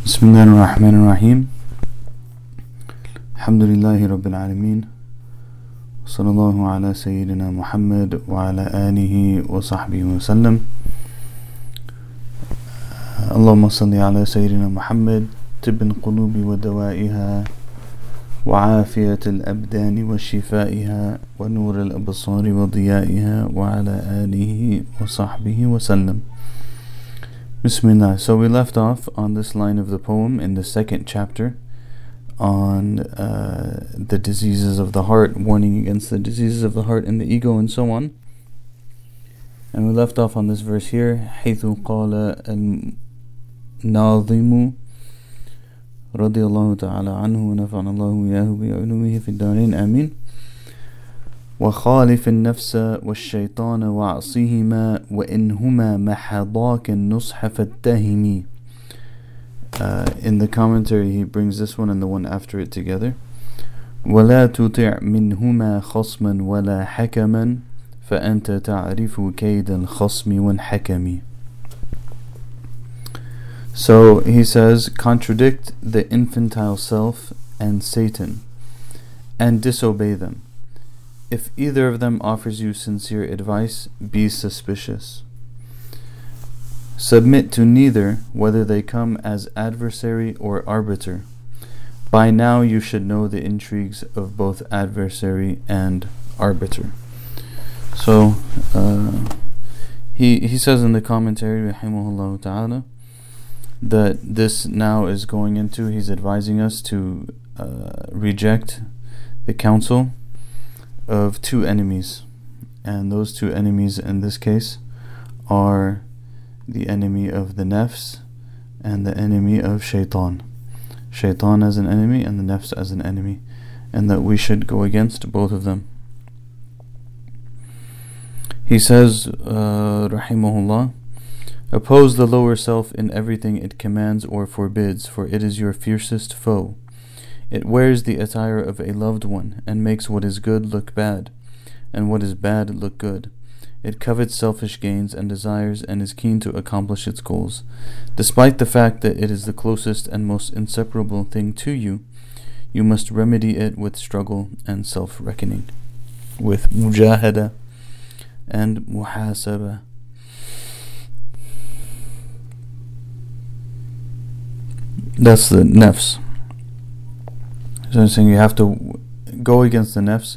بسم الله الرحمن الرحيم. الحمد لله رب العالمين. صلى الله على سيدنا محمد وعلى آله وصحبه وسلم. اللهم صل على سيدنا محمد طب القلوب ودوائها وعافية الأبدان وشفائها ونور الأبصار وضيائها وعلى آله وصحبه وسلم. Bismillah. So we left off on this line of the poem in the second chapter on uh, the diseases of the heart, warning against the diseases of the heart and the ego and so on. And we left off on this verse here حيث قال الناظم رضي الله تعالى عنه ونفعنا الله وإياه بعلومه في الدارين آمين وخالف النفس والشيطان وعصيهما وإنهما محضاك النصح فاتهمي uh, In the commentary he brings this one and the one after it together ولا تطع منهما خصما ولا حكما فأنت تعرف كيد الخصم والحكم So he says contradict the infantile self and Satan and disobey them if either of them offers you sincere advice, be suspicious. Submit to neither, whether they come as adversary or arbiter. By now you should know the intrigues of both adversary and arbiter. So, uh, he, he says in the commentary, rahimahullah ta'ala, that this now is going into, he's advising us to uh, reject the counsel of two enemies, and those two enemies in this case are the enemy of the nafs and the enemy of shaitan. Shaitan as an enemy and the nafs as an enemy, and that we should go against both of them. He says, uh, Rahimahullah, oppose the lower self in everything it commands or forbids, for it is your fiercest foe. It wears the attire of a loved one, and makes what is good look bad, and what is bad look good. It covets selfish gains and desires, and is keen to accomplish its goals. Despite the fact that it is the closest and most inseparable thing to you, you must remedy it with struggle and self reckoning, with mujahada and muhasaba. That's the nafs. So I'm saying you have to go against the nafs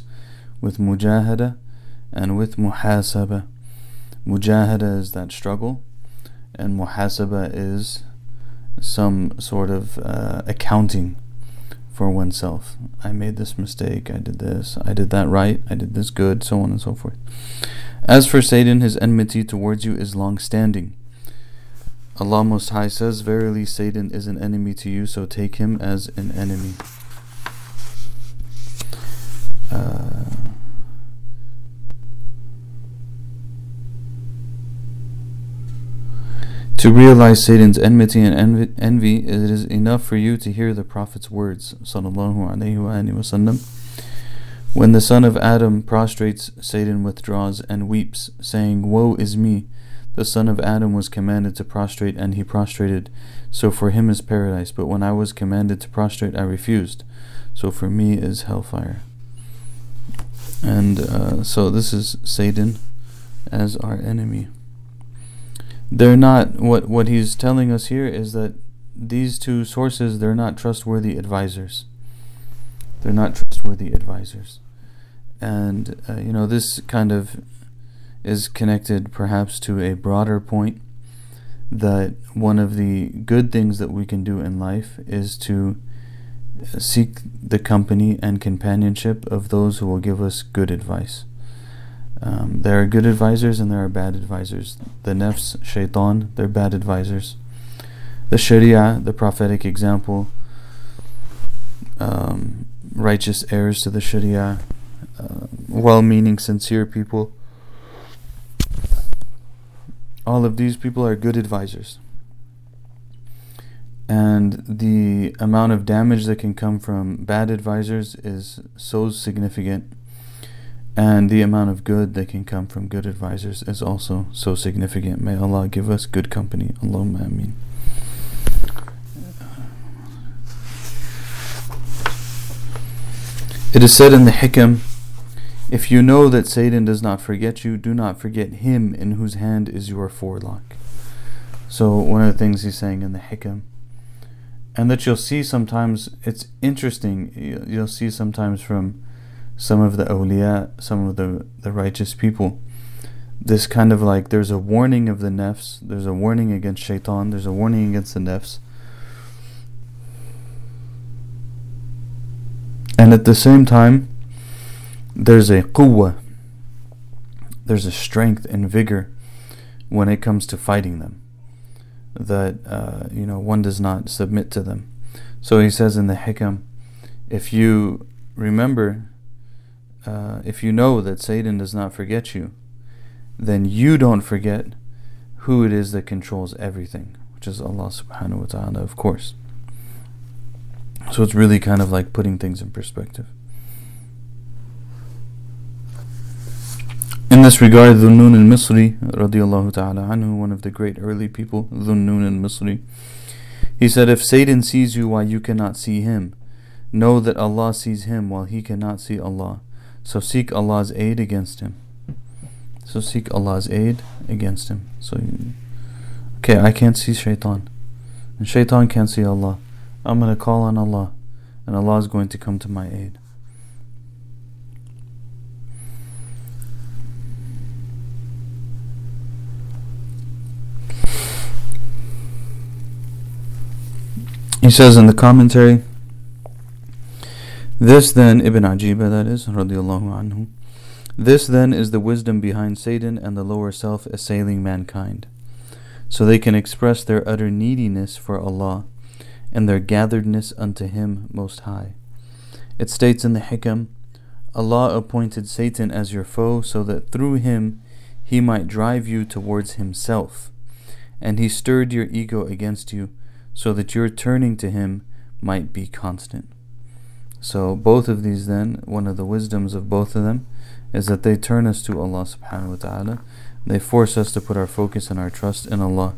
with mujahada and with muhasaba. Mujahada is that struggle, and muhasaba is some sort of uh, accounting for oneself. I made this mistake, I did this, I did that right, I did this good, so on and so forth. As for Satan, his enmity towards you is long standing. Allah Most High says, Verily Satan is an enemy to you, so take him as an enemy. Uh, to realize Satan's enmity and envy, envy, it is enough for you to hear the Prophet's words, sallallahu alaihi wasallam. When the son of Adam prostrates, Satan withdraws and weeps, saying, Woe is me! The son of Adam was commanded to prostrate, and he prostrated, so for him is paradise. But when I was commanded to prostrate, I refused, so for me is hellfire. And uh, so this is Satan as our enemy. They're not what what he's telling us here is that these two sources they're not trustworthy advisors. They're not trustworthy advisors. And uh, you know this kind of is connected perhaps to a broader point that one of the good things that we can do in life is to seek the company and companionship of those who will give us good advice. Um, there are good advisors and there are bad advisors. The nafs, shaitan, they're bad advisors. The sharia, the prophetic example, um, righteous heirs to the sharia, uh, well meaning, sincere people. All of these people are good advisors and the amount of damage that can come from bad advisors is so significant. And the amount of good that can come from good advisors is also so significant. May allah give us good company allahumma ameen. It is said in the hikam if you know that satan does not forget you do not forget him in whose hand is your forelock. So one of the things he's saying in the hikam and that you'll see sometimes, it's interesting, you'll see sometimes from some of the awliya, some of the, the righteous people, this kind of like there's a warning of the nafs, there's a warning against shaitan, there's a warning against the nafs. And at the same time, there's a quwwah, there's a strength and vigor when it comes to fighting them. That, uh, you know, one does not submit to them. So he says in the hikam, if you remember, uh, if you know that Satan does not forget you, then you don't forget who it is that controls everything, which is Allah subhanahu wa ta'ala, of course. So it's really kind of like putting things in perspective. In this regard, Dhunnun al-Misri, radiallahu ta'ala anhu, one of the great early people, Dhunnun al-Misri, he said, If Satan sees you while you cannot see him, know that Allah sees him while he cannot see Allah. So seek Allah's aid against him. So seek Allah's aid against him. So, okay, I can't see shaitan. And shaitan can't see Allah. I'm going to call on Allah. And Allah is going to come to my aid. He says in the commentary, this then, Ibn Ajiba that is, radiallahu anhu, this then is the wisdom behind Satan and the lower self assailing mankind, so they can express their utter neediness for Allah and their gatheredness unto Him Most High. It states in the Hikam, Allah appointed Satan as your foe so that through him he might drive you towards himself, and he stirred your ego against you so that your turning to him might be constant. So both of these then, one of the wisdoms of both of them is that they turn us to Allah subhanahu wa ta'ala. They force us to put our focus and our trust in Allah.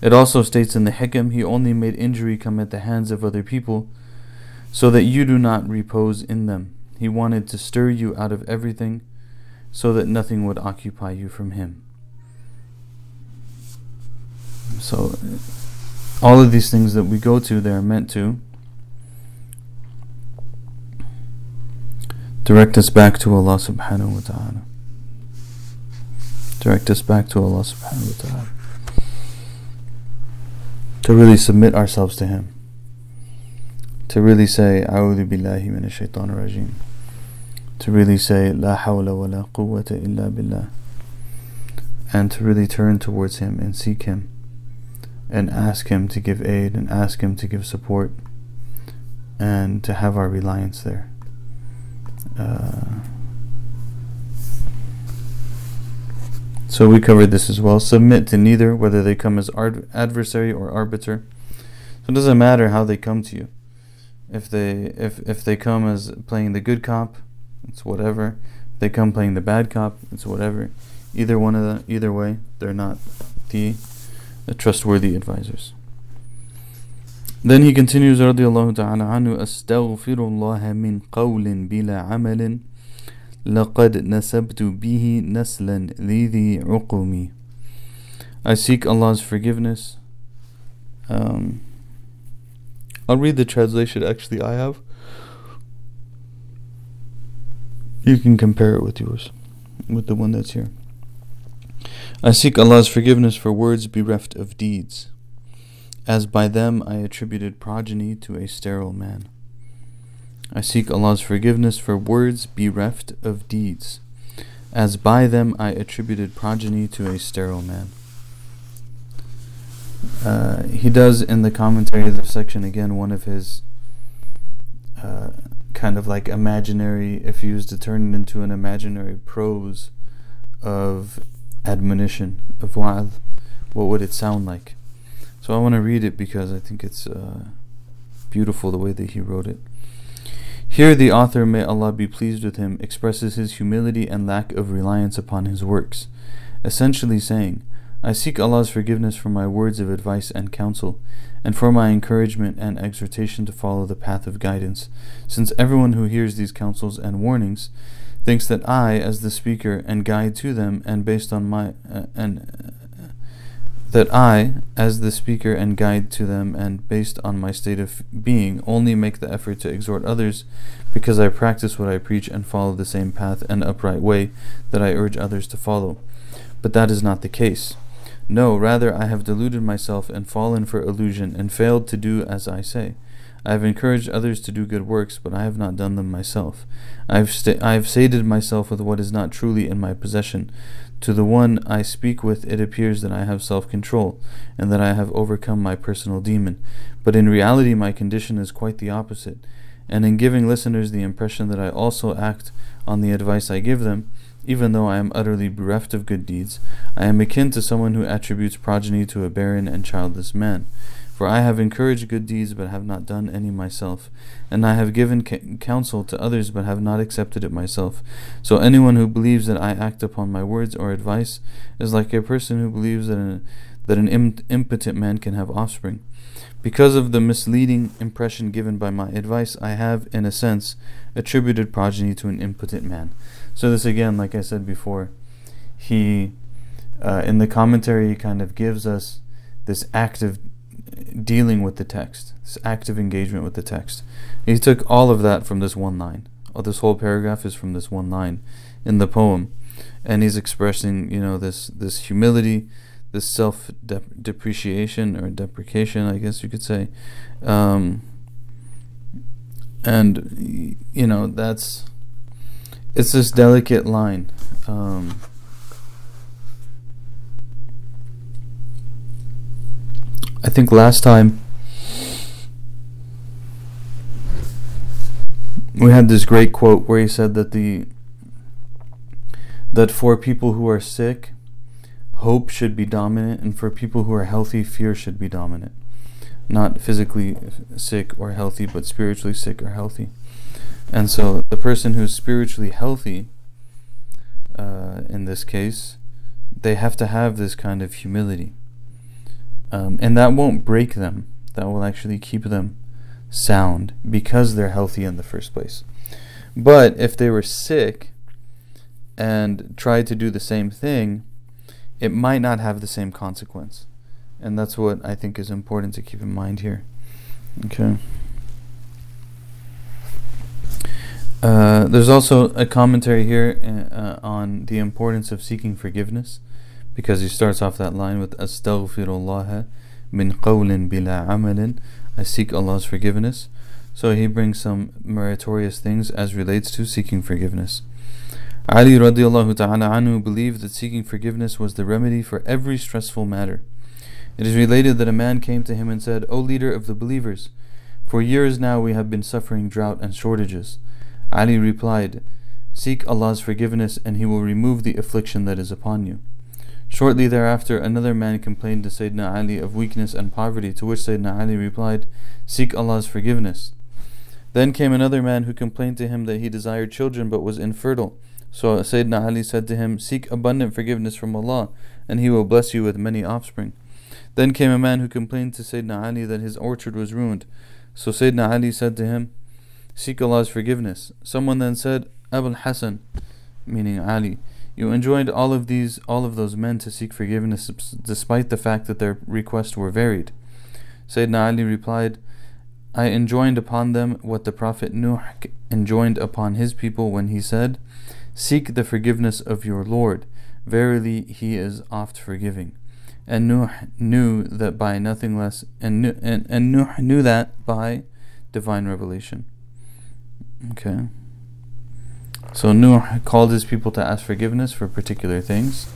It also states in the Hikam, He only made injury come at the hands of other people so that you do not repose in them. He wanted to stir you out of everything so that nothing would occupy you from Him. So, all of these things that we go to, they are meant to Direct us back to Allah subhanahu wa ta'ala. Direct us back to Allah subhanahu wa ta'ala. To really submit ourselves to Him. To really say, A'udhu billahi min shaitan rajim. To really say, La hawla wa la quwwata illa billah. And to really turn towards Him and seek Him. And ask Him to give aid and ask Him to give support. And to have our reliance there. Uh, so we covered this as well. Submit to neither, whether they come as adversary or arbiter. So it doesn't matter how they come to you. If they if if they come as playing the good cop, it's whatever. If they come playing the bad cop, it's whatever. Either one of them, either way, they're not the, the trustworthy advisors. Then he continues رضي الله تعالى عنه أستغفر الله من قول بلا عمل لقد نسبت به نسلا لذي عقمي I seek Allah's forgiveness. Um, I'll read the translation actually I have. You can compare it with yours, with the one that's here. I seek Allah's forgiveness for words bereft of deeds as by them I attributed progeny to a sterile man. I seek Allah's forgiveness for words bereft of deeds, as by them I attributed progeny to a sterile man. Uh, he does in the commentary of the section again one of his uh, kind of like imaginary, if he was to turn it into an imaginary prose of admonition of wa'adh, what would it sound like? So I want to read it because I think it's uh, beautiful the way that he wrote it. Here, the author, may Allah be pleased with him, expresses his humility and lack of reliance upon his works, essentially saying, I seek Allah's forgiveness for my words of advice and counsel, and for my encouragement and exhortation to follow the path of guidance, since everyone who hears these counsels and warnings thinks that I, as the speaker and guide to them, and based on my uh, and uh, that I, as the speaker and guide to them, and based on my state of being, only make the effort to exhort others, because I practice what I preach and follow the same path and upright way that I urge others to follow. But that is not the case. No, rather I have deluded myself and fallen for illusion, and failed to do as I say. I have encouraged others to do good works, but I have not done them myself. I have, I have sated myself with what is not truly in my possession. To the one I speak with, it appears that I have self control, and that I have overcome my personal demon. But in reality, my condition is quite the opposite. And in giving listeners the impression that I also act on the advice I give them, even though I am utterly bereft of good deeds, I am akin to someone who attributes progeny to a barren and childless man. For I have encouraged good deeds, but have not done any myself, and I have given ca- counsel to others, but have not accepted it myself. So anyone who believes that I act upon my words or advice is like a person who believes that an, that an Im- impotent man can have offspring. Because of the misleading impression given by my advice, I have, in a sense, attributed progeny to an impotent man. So this again, like I said before, he uh, in the commentary kind of gives us this active dealing with the text, this active engagement with the text. He took all of that from this one line. Oh, this whole paragraph is from this one line in the poem, and he's expressing, you know, this this humility, this self depreciation or deprecation, I guess you could say, um, and you know that's it's this delicate line. Um, I think last time we had this great quote where he said that the that for people who are sick, hope should be dominant, and for people who are healthy, fear should be dominant. Not physically sick or healthy, but spiritually sick or healthy. And so the person who's spiritually healthy, uh, in this case, they have to have this kind of humility. Um, and that won't break them. That will actually keep them sound because they're healthy in the first place. But if they were sick and tried to do the same thing, it might not have the same consequence. And that's what I think is important to keep in mind here. Okay. Uh, there's also a commentary here uh, on the importance of seeking forgiveness because he starts off that line with Astaghfirullah min qawlin bila amalin. I seek Allah's forgiveness. So he brings some meritorious things as relates to seeking forgiveness. Ali radiallahu ta'ala anhu believed that seeking forgiveness was the remedy for every stressful matter. It is related that a man came to him and said, O leader of the believers, for years now we have been suffering drought and shortages. Ali replied, Seek Allah's forgiveness and He will remove the affliction that is upon you. Shortly thereafter, another man complained to Sayyidina Ali of weakness and poverty, to which Sayyidina Ali replied, Seek Allah's forgiveness. Then came another man who complained to him that he desired children but was infertile. So Sayyidina Ali said to him, Seek abundant forgiveness from Allah, and He will bless you with many offspring. Then came a man who complained to Sayyidina Ali that his orchard was ruined. So Sayyidina Ali said to him, Seek Allah's forgiveness. Someone then said, Abul Hasan, meaning Ali, you enjoined all of these, all of those men to seek forgiveness, despite the fact that their requests were varied. Sayyidina Ali replied, I enjoined upon them what the Prophet Nuh enjoined upon his people when he said, Seek the forgiveness of your Lord. Verily, he is oft forgiving. And Nuh knew that by nothing less, and, and, and Nuh knew that by divine revelation. Okay. So Nuh called his people to ask forgiveness for particular things,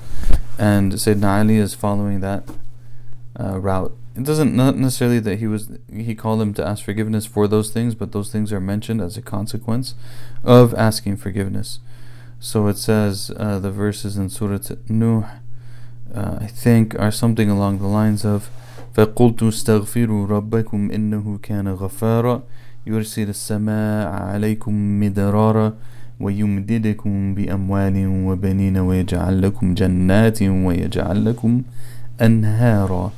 and Sayyidina Ali is following that uh, route. It doesn't not necessarily that he was he called them to ask forgiveness for those things, but those things are mentioned as a consequence of asking forgiveness. So it says uh, the verses in Surah Nuh, uh, I think, are something along the lines of فَقُلْتُ اسْتَغْفِرُوا رَبَّكُمْ إِنَّهُ كَانَ غَفَّارًا يُرْسِلِ السَّمَاءَ عَلَيْكُمْ مِدْرَارًا ويمددكم بأموال وبنين ويجعل لكم جنات ويجعل لكم أنهارا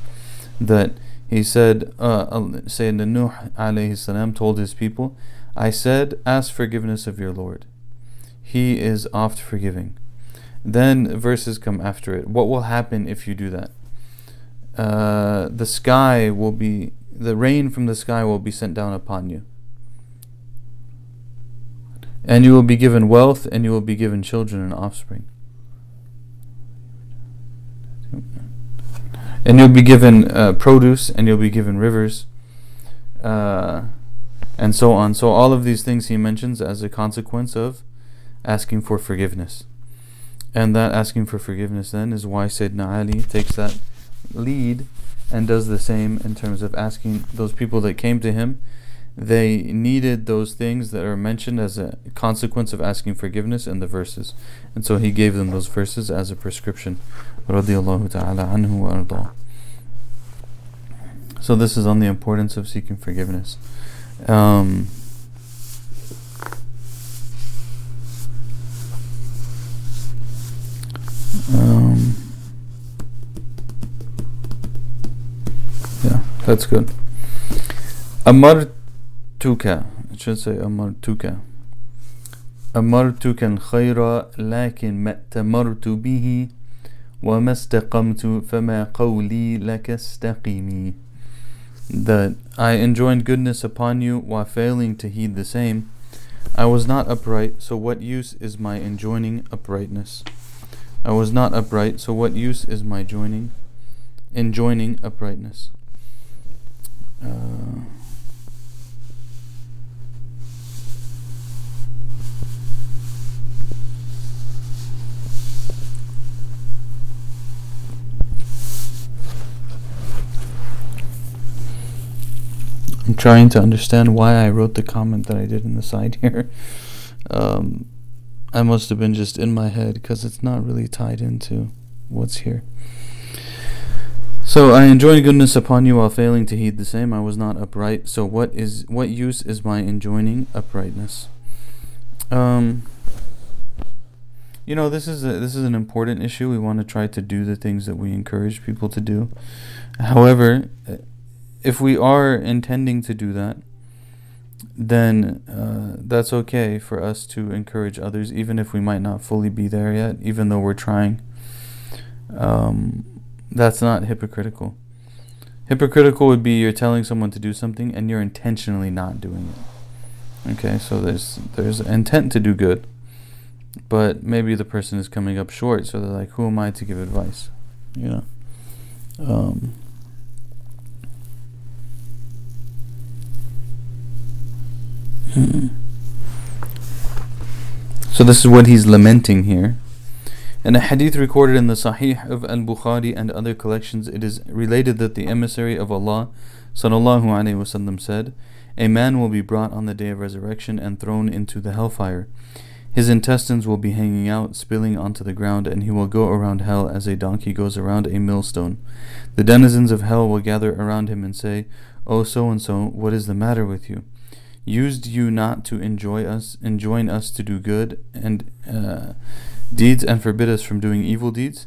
that he said uh, Sayyidina Nuh alayhi salam told his people I said ask forgiveness of your Lord he is oft forgiving then verses come after it what will happen if you do that uh, the sky will be the rain from the sky will be sent down upon you and you will be given wealth and you will be given children and offspring. And you'll be given uh, produce and you'll be given rivers uh, and so on. So all of these things he mentions as a consequence of asking for forgiveness. And that asking for forgiveness then is why Sayyidina Ali takes that lead and does the same in terms of asking those people that came to him they needed those things that are mentioned as a consequence of asking forgiveness in the verses. And so he gave them those verses as a prescription. So this is on the importance of seeking forgiveness. Um, um, yeah, that's good. Amar أمرتك it should say أمرتك أمرتك الخير لكن ما اتمرت به وما استقمت فما قولي لك استقيمي that I enjoined goodness upon you while failing to heed the same I was not upright so what use is my enjoining uprightness I was not upright so what use is my joining enjoining uprightness uh, I'm trying to understand why I wrote the comment that I did in the side here. Um, I must have been just in my head because it's not really tied into what's here. So I enjoin goodness upon you while failing to heed the same. I was not upright. So what is what use is my enjoining uprightness? Um, you know this is a, this is an important issue. We want to try to do the things that we encourage people to do. However, if we are intending to do that, then uh, that's okay for us to encourage others, even if we might not fully be there yet, even though we're trying. Um, that's not hypocritical. Hypocritical would be you're telling someone to do something and you're intentionally not doing it. Okay, so there's there's intent to do good, but maybe the person is coming up short, so they're like, "Who am I to give advice?" You know. Um, So this is what he's lamenting here. In a hadith recorded in the Sahih of Al-Bukhari and other collections, it is related that the emissary of Allah sallallahu alaihi wasallam said, "A man will be brought on the day of resurrection and thrown into the hellfire. His intestines will be hanging out, spilling onto the ground, and he will go around hell as a donkey goes around a millstone. The denizens of hell will gather around him and say, "O so and so, what is the matter with you?" Used you not to enjoy us, enjoin us to do good and uh, deeds, and forbid us from doing evil deeds?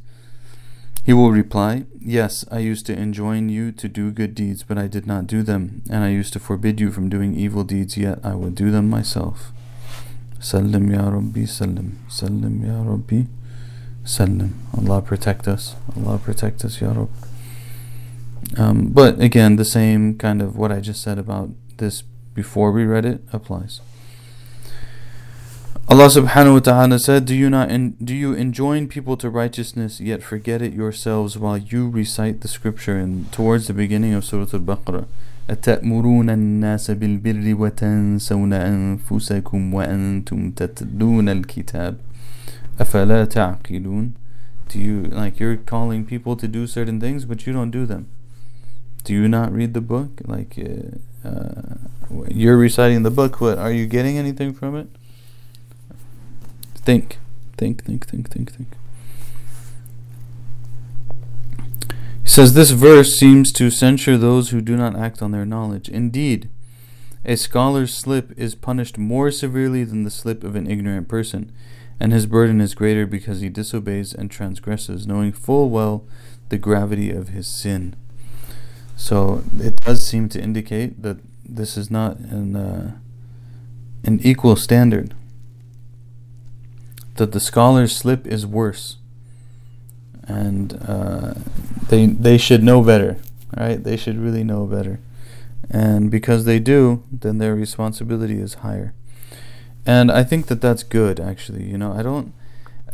He will reply, Yes, I used to enjoin you to do good deeds, but I did not do them, and I used to forbid you from doing evil deeds, yet I would do them myself. Sallim ya Rabbi, sallim. Sallim ya Rabbi, sallim. Allah protect us. Allah protect us, ya Rabbi. Um, but again, the same kind of what I just said about this before we read it applies. Allah subhanahu wa ta'ala said, Do you not en- do you enjoin people to righteousness yet forget it yourselves while you recite the scripture and towards the beginning of Surah Al-Baqarah أتأمرون الناس بالبر وتنسون أنفسكم وأنتم تتلون الكتاب أفلا تعقلون Do you like you're calling people to do certain things but you don't do them do you not read the book like uh, uh, you're reciting the book, but are you getting anything from it? Think, think, think, think, think, think. He says this verse seems to censure those who do not act on their knowledge. Indeed, A scholar's slip is punished more severely than the slip of an ignorant person, and his burden is greater because he disobeys and transgresses, knowing full well the gravity of his sin. So it does seem to indicate that this is not an uh, an equal standard. That the scholar's slip is worse, and uh, they they should know better, right? They should really know better, and because they do, then their responsibility is higher. And I think that that's good, actually. You know, I don't.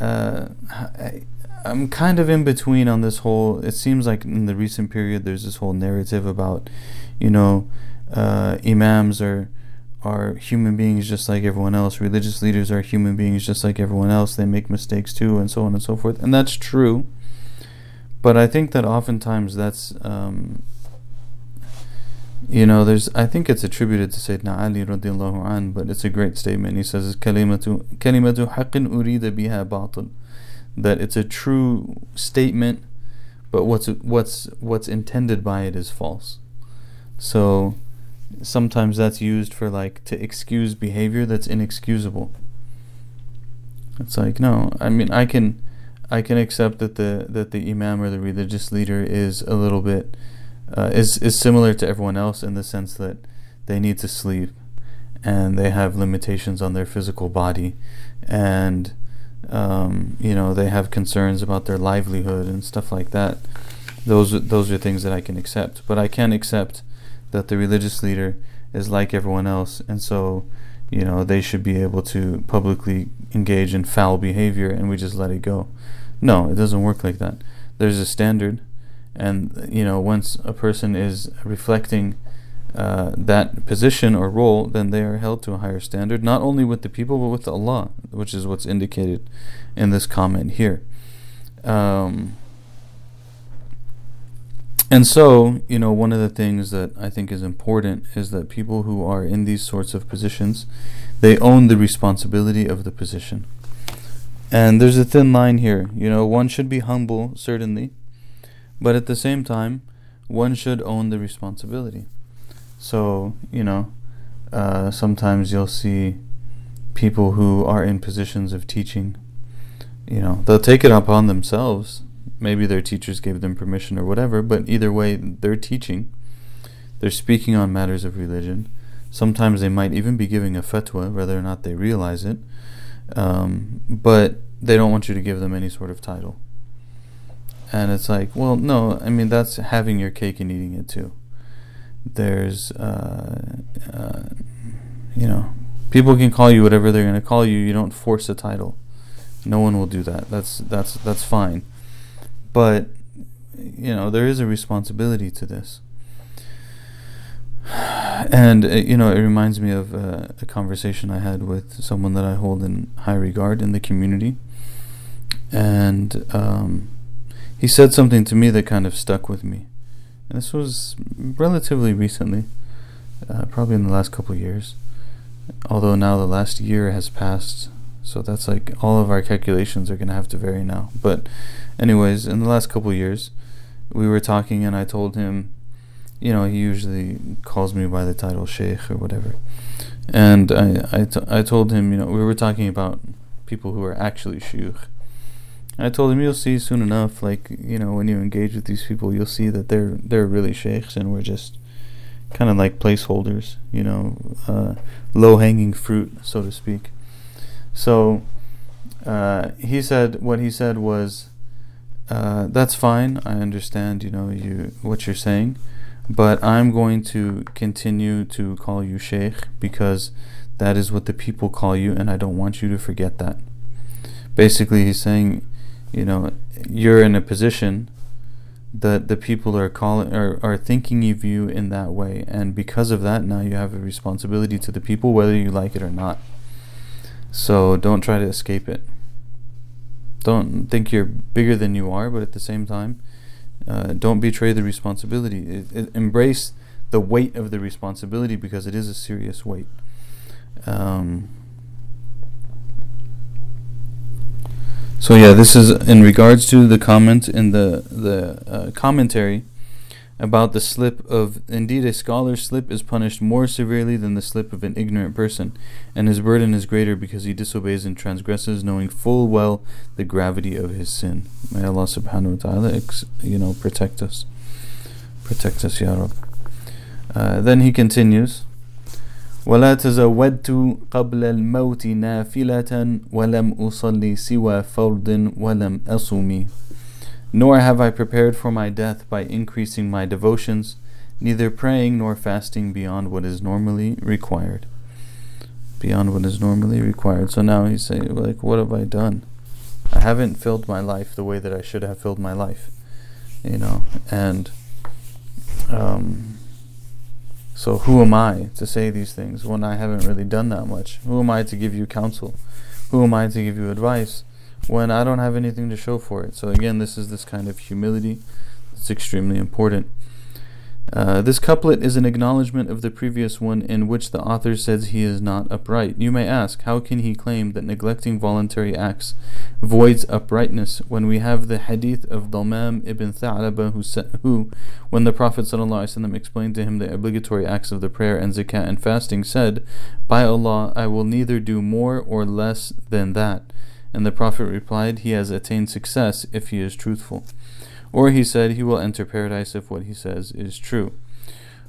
Uh, I, I'm kind of in between on this whole. It seems like in the recent period, there's this whole narrative about, you know, uh, imams are are human beings just like everyone else. Religious leaders are human beings just like everyone else. They make mistakes too, and so on and so forth. And that's true. But I think that oftentimes that's, um, you know, there's. I think it's attributed to Sayyidina Ali radiallahu an, but it's a great statement. He says, "Kalimatu kalimatu urida biha batil." that it's a true statement, but what's what's what's intended by it is false. So sometimes that's used for like to excuse behavior that's inexcusable. It's like no, I mean I can I can accept that the that the imam or the religious leader is a little bit uh, is is similar to everyone else in the sense that they need to sleep and they have limitations on their physical body and um, you know they have concerns about their livelihood and stuff like that those those are things that I can accept but I can accept that the religious leader is like everyone else and so you know they should be able to publicly engage in foul behavior and we just let it go no it doesn't work like that there's a standard and you know once a person is reflecting uh, that position or role, then they are held to a higher standard, not only with the people, but with Allah, which is what's indicated in this comment here. Um, and so, you know, one of the things that I think is important is that people who are in these sorts of positions, they own the responsibility of the position. And there's a thin line here. You know, one should be humble, certainly, but at the same time, one should own the responsibility. So, you know, uh, sometimes you'll see people who are in positions of teaching, you know, they'll take it upon themselves. Maybe their teachers gave them permission or whatever, but either way, they're teaching. They're speaking on matters of religion. Sometimes they might even be giving a fatwa, whether or not they realize it. Um, but they don't want you to give them any sort of title. And it's like, well, no, I mean, that's having your cake and eating it too there's uh, uh, you know people can call you whatever they're going to call you you don't force a title no one will do that that's that's that's fine but you know there is a responsibility to this. And uh, you know it reminds me of uh, a conversation i had with someone that i hold in high regard in the community. And um, he said something to me that kind of stuck with me. And this was relatively recently, uh, probably in the last couple years. Although now the last year has passed, so that's like all of our calculations are going to have to vary now. But, anyways, in the last couple years, we were talking, and I told him, you know, he usually calls me by the title Sheikh or whatever. And I, I, t- I told him, you know, we were talking about people who are actually shuyukh I told him you'll see soon enough. Like you know, when you engage with these people, you'll see that they're they're really sheikhs, and we're just kind of like placeholders. You know, uh, low hanging fruit, so to speak. So uh, he said what he said was, uh, "That's fine. I understand. You know, you what you're saying." But I'm going to continue to call you Sheikh because that is what the people call you, and I don't want you to forget that. Basically, he's saying you know you're in a position that the people are calling are, are thinking of you in that way and because of that now you have a responsibility to the people whether you like it or not so don't try to escape it. Don't think you're bigger than you are but at the same time uh, don't betray the responsibility. It, it, embrace the weight of the responsibility because it is a serious weight. Um, so yeah, this is in regards to the comment in the the uh, commentary about the slip of indeed a scholar's slip is punished more severely than the slip of an ignorant person and his burden is greater because he disobeys and transgresses knowing full well the gravity of his sin may Allah subhanahu wa ta'ala you know protect us protect us ya Rab uh, then he continues ولا تزودت قبل الموت نافلة ولم أصلي سوى فرض ولم أصوم nor have I prepared for my death by increasing my devotions, neither praying nor fasting beyond what is normally required. Beyond what is normally required. So now he's saying, like, what have I done? I haven't filled my life the way that I should have filled my life. You know, and um, so who am I to say these things when I haven't really done that much? Who am I to give you counsel? Who am I to give you advice? When I don't have anything to show for it. So again, this is this kind of humility that's extremely important. Uh, this couplet is an acknowledgement of the previous one in which the author says he is not upright. You may ask, how can he claim that neglecting voluntary acts voids uprightness when we have the hadith of Damam ibn Tha'laba who, sa- who, when the Prophet ﷺ explained to him the obligatory acts of the prayer and zakat and fasting, said, By Allah, I will neither do more or less than that. And the Prophet replied, He has attained success if he is truthful. Or he said, He will enter paradise if what he says is true.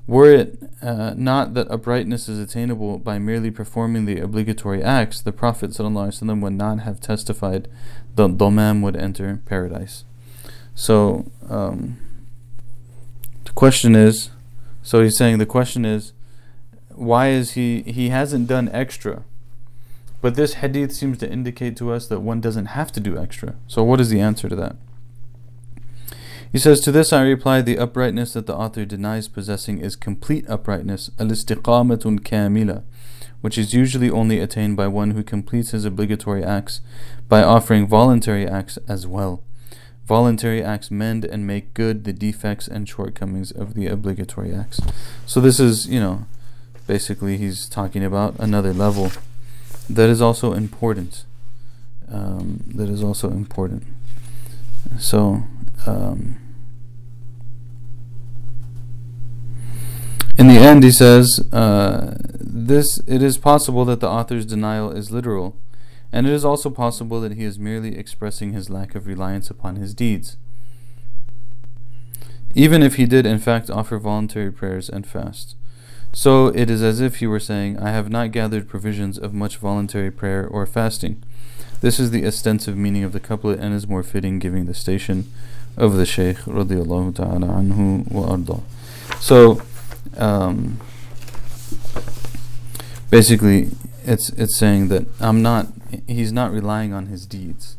Were it uh, not that uprightness is attainable by merely performing the obligatory acts, the Prophet ﷺ would not have testified that Damam would enter paradise. So, um, the question is so he's saying the question is, why is he, he hasn't done extra but this hadith seems to indicate to us that one doesn't have to do extra. So, what is the answer to that? He says, To this I reply, the uprightness that the author denies possessing is complete uprightness, al istiqamatun kamila, which is usually only attained by one who completes his obligatory acts by offering voluntary acts as well. Voluntary acts mend and make good the defects and shortcomings of the obligatory acts. So, this is, you know, basically he's talking about another level that is also important. Um, that is also important. So, um, in the end, he says, uh, "This it is possible that the author's denial is literal, and it is also possible that he is merely expressing his lack of reliance upon his deeds." Even if he did in fact offer voluntary prayers and fast. So it is as if he were saying, I have not gathered provisions of much voluntary prayer or fasting. This is the ostensive meaning of the couplet and is more fitting giving the station of the Shaykh radiallahu ta'ala anhu wa arda. So um, basically it's it's saying that I'm not he's not relying on his deeds.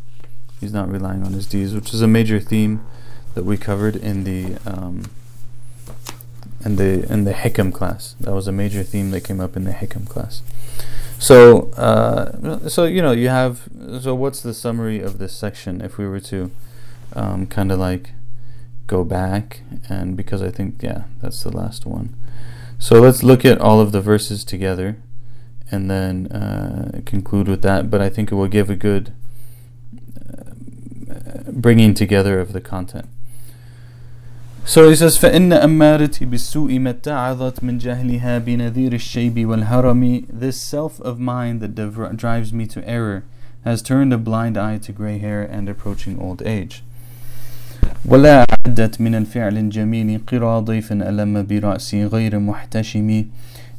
He's not relying on his deeds, which is a major theme that we covered in the um, in the in the Hikam class. That was a major theme that came up in the Hikam class. So, uh, so you know, you have. So, what's the summary of this section? If we were to um, kind of like go back, and because I think, yeah, that's the last one. So let's look at all of the verses together, and then uh, conclude with that. But I think it will give a good uh, bringing together of the content. So he says فإن أمارتي بالسوء ما اتعظت من جهلها بنذير الشيب والهرم This self of mine that drives me to error has turned a blind eye to grey hair and approaching old age. ولا أعدت من الفعل الجميل قرى ضيف ألم برأسي غير محتشم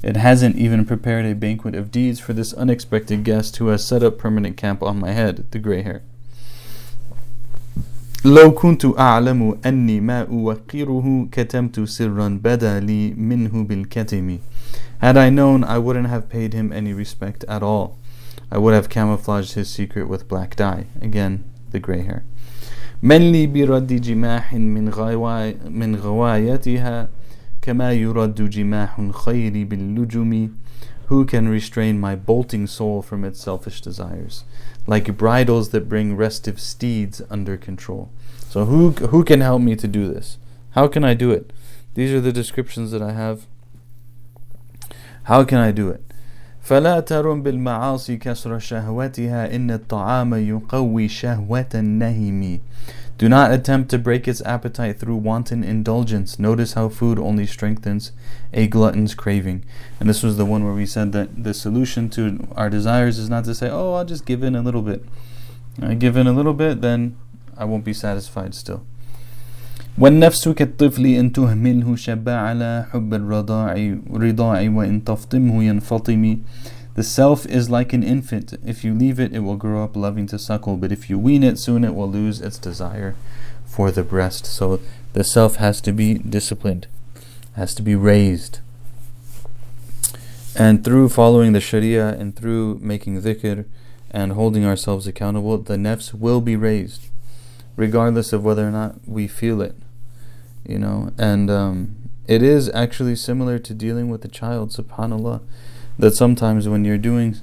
It hasn't even prepared a banquet of deeds for this unexpected guest who has set up permanent camp on my head, the grey hair. لو كنت أعلم أني ما أوقره كتمت سرا بدا لي منه بالكتم Had I known, I wouldn't have paid him any respect at all. I would have camouflaged his secret with black dye. Again, the gray hair. من لي برد جماح من غواي من غوايتها كما يرد جماح الخير باللجم Who can restrain my bolting soul from its selfish desires? Like bridles that bring restive steeds under control. So who who can help me to do this? How can I do it? These are the descriptions that I have. How can I do it? فلا ترم بالمعاصي كسر شهوتها إن الطعام يقوي شهوة النهم Do not attempt to break its appetite through wanton indulgence. Notice how food only strengthens a glutton's craving. And this was the one where we said that the solution to our desires is not to say, oh, I'll just give in a little bit. I give in a little bit, then I won't be satisfied still. والنفس كالطفل إن تهمله شب على حب الرضاع رضاع وإن تفطمه ينفطم the self is like an infant. If you leave it, it will grow up loving to suckle. But if you wean it, soon it will lose its desire for the breast. So the self has to be disciplined, has to be raised. And through following the Sharia and through making dhikr and holding ourselves accountable, the nafs will be raised, regardless of whether or not we feel it. You know, and um, it is actually similar to dealing with a child, subhanAllah that sometimes when you're doing,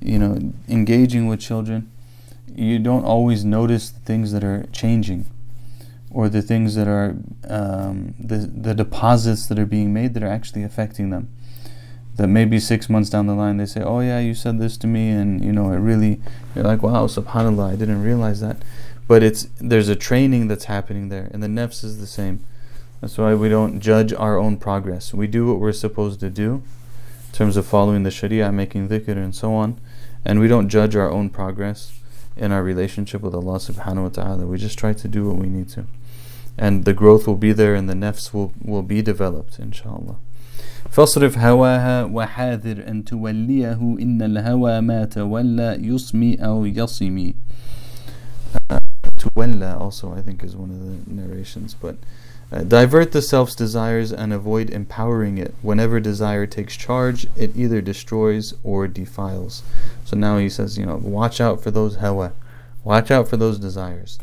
you know, engaging with children, you don't always notice the things that are changing or the things that are um, the the deposits that are being made that are actually affecting them. That maybe six months down the line they say, "Oh yeah, you said this to me," and you know it really you're like, "Wow, Subhanallah, I didn't realize that." But it's there's a training that's happening there, and the nafs is the same. That's why we don't judge our own progress. We do what we're supposed to do, in terms of following the Sharia, making dhikr, and so on. And we don't judge our own progress in our relationship with Allah subhanahu wa ta'ala. We just try to do what we need to. And the growth will be there and the nafs will, will be developed, inshallah. فاصرف هواها وحاذر أن توليه إن الهوى ما تولى يصمي أو يصمي uh, تولى also I think is one of the narrations but uh, divert the self's desires and avoid empowering it. Whenever desire takes charge, it either destroys or defiles. So now he says, you know, watch out for those hawa. Watch out for those desires.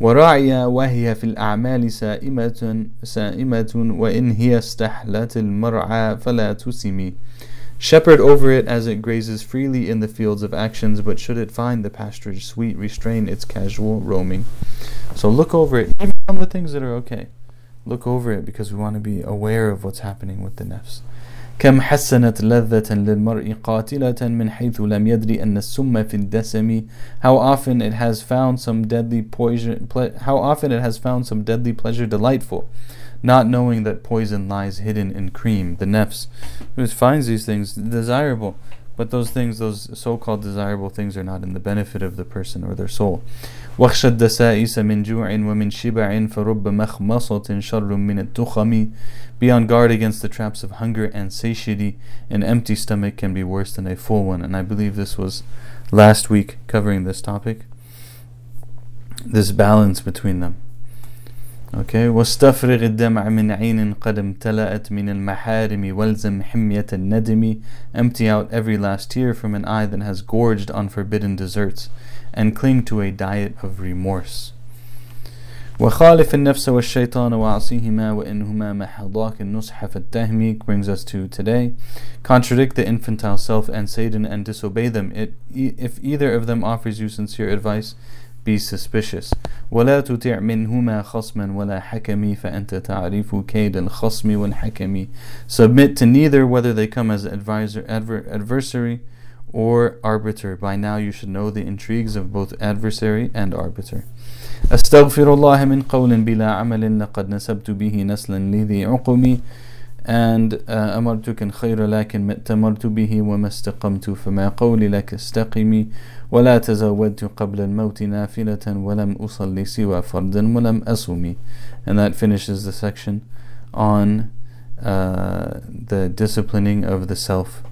وراعي وهي في الأعمال سائمة سائمة وإن هي استحلت المرعى فلا تسمي Shepherd over it as it grazes freely in the fields of actions, but should it find the pasturage sweet, restrain its casual roaming. So look over it, even on the things that are okay. Look over it because we want to be aware of what's happening with the nafs. كم حسنت لذة للمرء قاتلة من حيث لم يدري أن السم في الدسم How often it has found some deadly poison How often it has found some deadly pleasure delightful not knowing that poison lies hidden in cream, the nafs, who finds these things desirable, but those things, those so-called desirable things, are not in the benefit of the person or their soul. من جوع ومن شبع فرب مخمصة شر من التخم Be on guard against the traps of hunger and satiety. An empty stomach can be worse than a full one. And I believe this was last week covering this topic. This balance between them. Okay, واستفرغ الدمع من عين قد امتلأت من المحارم والزم حمية الندم Empty out every last tear from an eye that has gorged on forbidden desserts and cling to a diet of remorse. وخالف النفس والشيطان وعصيهما وإنهما محضاك النصح فالتهمي brings us to today. Contradict the infantile self and Satan and disobey them. It, if either of them offers you sincere advice, be suspicious ولا تطع منهما خصما ولا حكمي فأنت تعرف كيد الخصم والحكم Submit to neither whether they come as advisor, adver, adversary or arbiter. By now you should know the intrigues of both adversary and arbiter. أستغفر الله من قول بلا عمل لقد نسبت به نسلا لذي عقمي and uh, أمرتك الخير لكن ما ائتمرت به وما استقمت فما قولي لك استقمي ولا تزودت قبل الموت نافلة ولم أصلي سوى فردا ولم asumi. And that finishes the section on uh, the disciplining of the self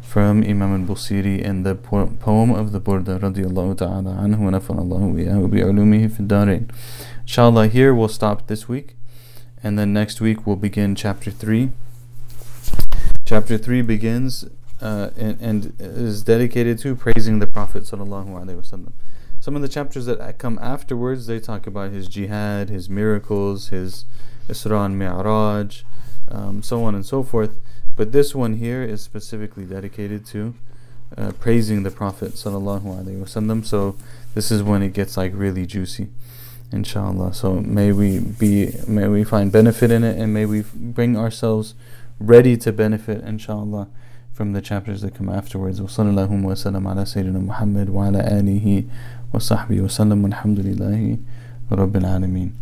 from Imam al-Busiri and the poem of the Burdah radiyallahu ta'ala anhu wa nafanallahu bi'ulumihi fi الدارين inshallah here we'll stop this week and then next week we'll begin chapter 3. Chapter 3 begins uh, and, and, is dedicated to praising the Prophet. Some of the chapters that come afterwards, they talk about his jihad, his miracles, his Isra and Mi'raj, um, so on and so forth. But this one here is specifically dedicated to uh, praising the Prophet. So this is when it gets like really juicy, inshallah. So may we be, may we find benefit in it, and may we bring ourselves ready to benefit, inshallah from the chapters that come afterwards. وصلى اللهم وسلم على سيدنا محمد وعلى آله وصحبه وسلم والحمد لله رب العالمين